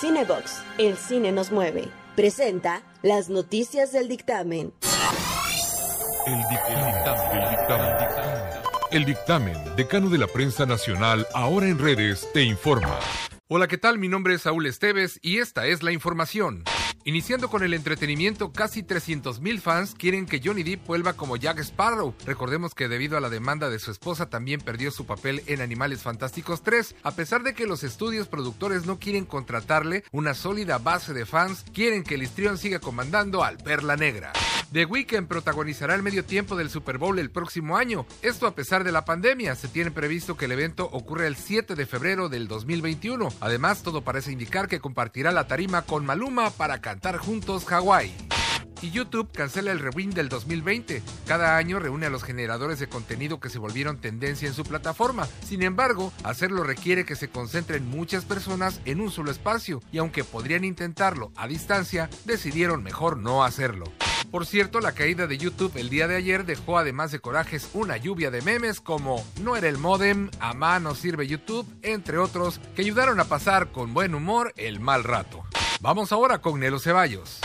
Cinebox, el cine nos mueve. Presenta las noticias del dictamen. El dictamen, el dictamen, el dictamen, decano de la prensa nacional, ahora en redes, te informa. Hola, ¿qué tal? Mi nombre es Saúl Esteves y esta es la información. Iniciando con el entretenimiento, casi 300.000 fans quieren que Johnny Depp vuelva como Jack Sparrow. Recordemos que debido a la demanda de su esposa también perdió su papel en Animales Fantásticos 3. A pesar de que los estudios productores no quieren contratarle, una sólida base de fans quieren que el histrión siga comandando al Perla Negra. The Weeknd protagonizará el medio tiempo del Super Bowl el próximo año. Esto a pesar de la pandemia. Se tiene previsto que el evento ocurra el 7 de febrero del 2021. Además, todo parece indicar que compartirá la tarima con Maluma para cantar juntos Hawaii y YouTube cancela el Rewind del 2020. Cada año reúne a los generadores de contenido que se volvieron tendencia en su plataforma. Sin embargo, hacerlo requiere que se concentren muchas personas en un solo espacio y aunque podrían intentarlo a distancia, decidieron mejor no hacerlo. Por cierto, la caída de YouTube el día de ayer dejó además de corajes una lluvia de memes como no era el modem, a mano sirve YouTube, entre otros, que ayudaron a pasar con buen humor el mal rato. Vamos ahora con Nelo Ceballos.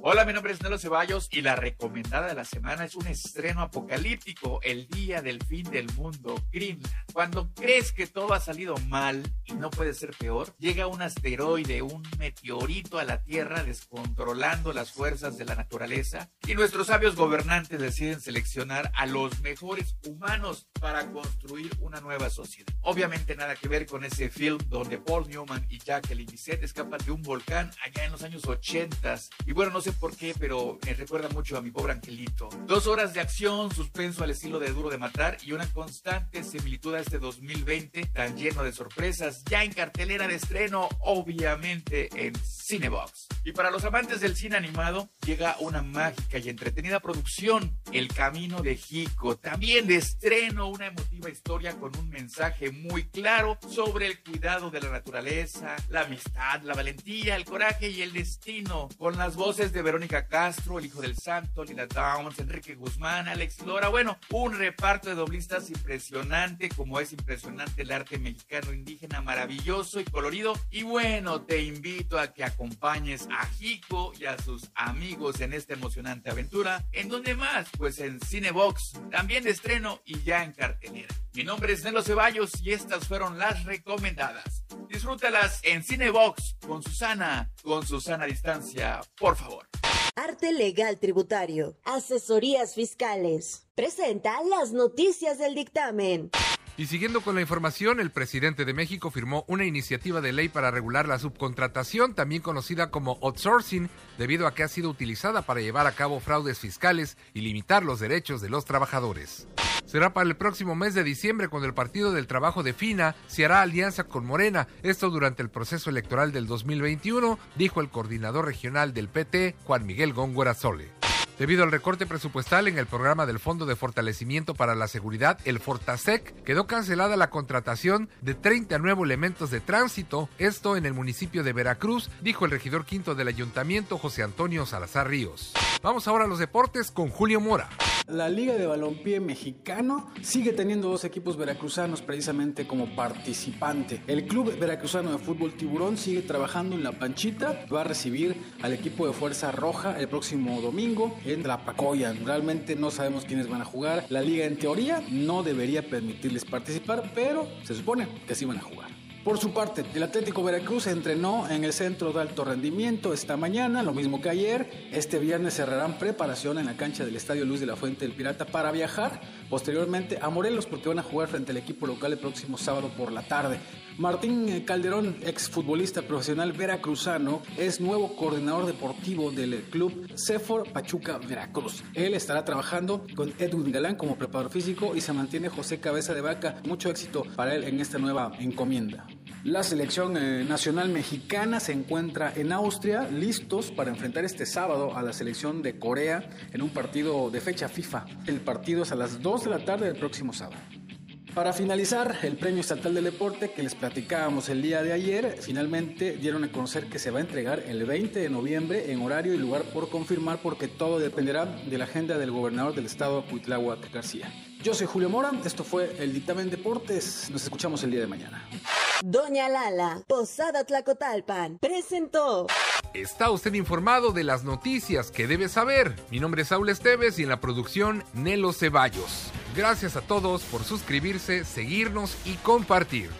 Hola, mi nombre es Nelo Ceballos y la recomendada de la semana es un estreno apocalíptico, El Día del Fin del Mundo, Greenland. Cuando crees que todo ha salido mal y no puede ser peor, llega un asteroide, un meteorito a la Tierra descontrolando las fuerzas de la naturaleza y nuestros sabios gobernantes deciden seleccionar a los mejores humanos para construir una nueva sociedad. Obviamente nada que ver con ese film donde Paul Newman y Jacqueline Bisset escapan de un volcán allá en los años 80 y bueno, no sé por qué, pero me recuerda mucho a mi pobre angelito. Dos horas de acción, suspenso al estilo de Duro de Matar y una constante similitud a este 2020 tan lleno de sorpresas, ya en cartelera de estreno, obviamente en Cinebox. Y para los amantes del cine animado, llega una mágica y entretenida producción, El Camino de Jico, también de estreno, una emotiva historia con un mensaje muy claro sobre el cuidado de la naturaleza, la amistad, la valentía, el coraje y el destino, con las voces de Verónica Castro, el hijo del santo, Lila Downs, Enrique Guzmán, Alex Lora, bueno, un reparto de doblistas impresionante, como es impresionante el arte mexicano indígena, maravilloso y colorido, y bueno, te invito a que acompañes a Jico y a sus amigos en esta emocionante aventura, ¿en dónde más? Pues en Cinebox, también de estreno y ya en cartelera. Mi nombre es Nelo Ceballos y estas fueron las recomendadas. Disfrútalas en Cinebox con Susana, con Susana Distancia, por favor. Arte Legal Tributario, Asesorías Fiscales. Presenta las noticias del dictamen. Y siguiendo con la información, el presidente de México firmó una iniciativa de ley para regular la subcontratación, también conocida como outsourcing, debido a que ha sido utilizada para llevar a cabo fraudes fiscales y limitar los derechos de los trabajadores. Será para el próximo mes de diciembre cuando el Partido del Trabajo defina si hará alianza con Morena, esto durante el proceso electoral del 2021, dijo el coordinador regional del PT, Juan Miguel Góngora Sole. Debido al recorte presupuestal en el programa del Fondo de Fortalecimiento para la Seguridad, el Fortasec, quedó cancelada la contratación de 30 nuevos elementos de tránsito, esto en el municipio de Veracruz, dijo el regidor quinto del ayuntamiento José Antonio Salazar Ríos. Vamos ahora a los deportes con Julio Mora. La Liga de Balompié Mexicano sigue teniendo dos equipos veracruzanos precisamente como participante. El Club Veracruzano de Fútbol Tiburón sigue trabajando en La Panchita, va a recibir al equipo de Fuerza Roja el próximo domingo en La Pacoya. Realmente no sabemos quiénes van a jugar. La liga en teoría no debería permitirles participar, pero se supone que sí van a jugar. Por su parte, el Atlético Veracruz entrenó en el centro de alto rendimiento esta mañana, lo mismo que ayer. Este viernes cerrarán preparación en la cancha del Estadio Luis de la Fuente del Pirata para viajar posteriormente a Morelos porque van a jugar frente al equipo local el próximo sábado por la tarde. Martín Calderón, exfutbolista profesional veracruzano, es nuevo coordinador deportivo del club Cefor Pachuca Veracruz. Él estará trabajando con Edwin Galán como preparador físico y se mantiene José Cabeza de Vaca. Mucho éxito para él en esta nueva encomienda. La selección eh, nacional mexicana se encuentra en Austria, listos para enfrentar este sábado a la selección de Corea en un partido de fecha FIFA. El partido es a las 2 de la tarde del próximo sábado. Para finalizar, el Premio Estatal del Deporte que les platicábamos el día de ayer, finalmente dieron a conocer que se va a entregar el 20 de noviembre en horario y lugar por confirmar porque todo dependerá de la agenda del gobernador del estado, Cuitláhuac García. Yo soy Julio Mora, esto fue el Dictamen Deportes, nos escuchamos el día de mañana. Doña Lala, Posada Tlacotalpan, presentó. Está usted informado de las noticias que debe saber. Mi nombre es Saúl Esteves y en la producción Nelo Ceballos. Gracias a todos por suscribirse, seguirnos y compartir.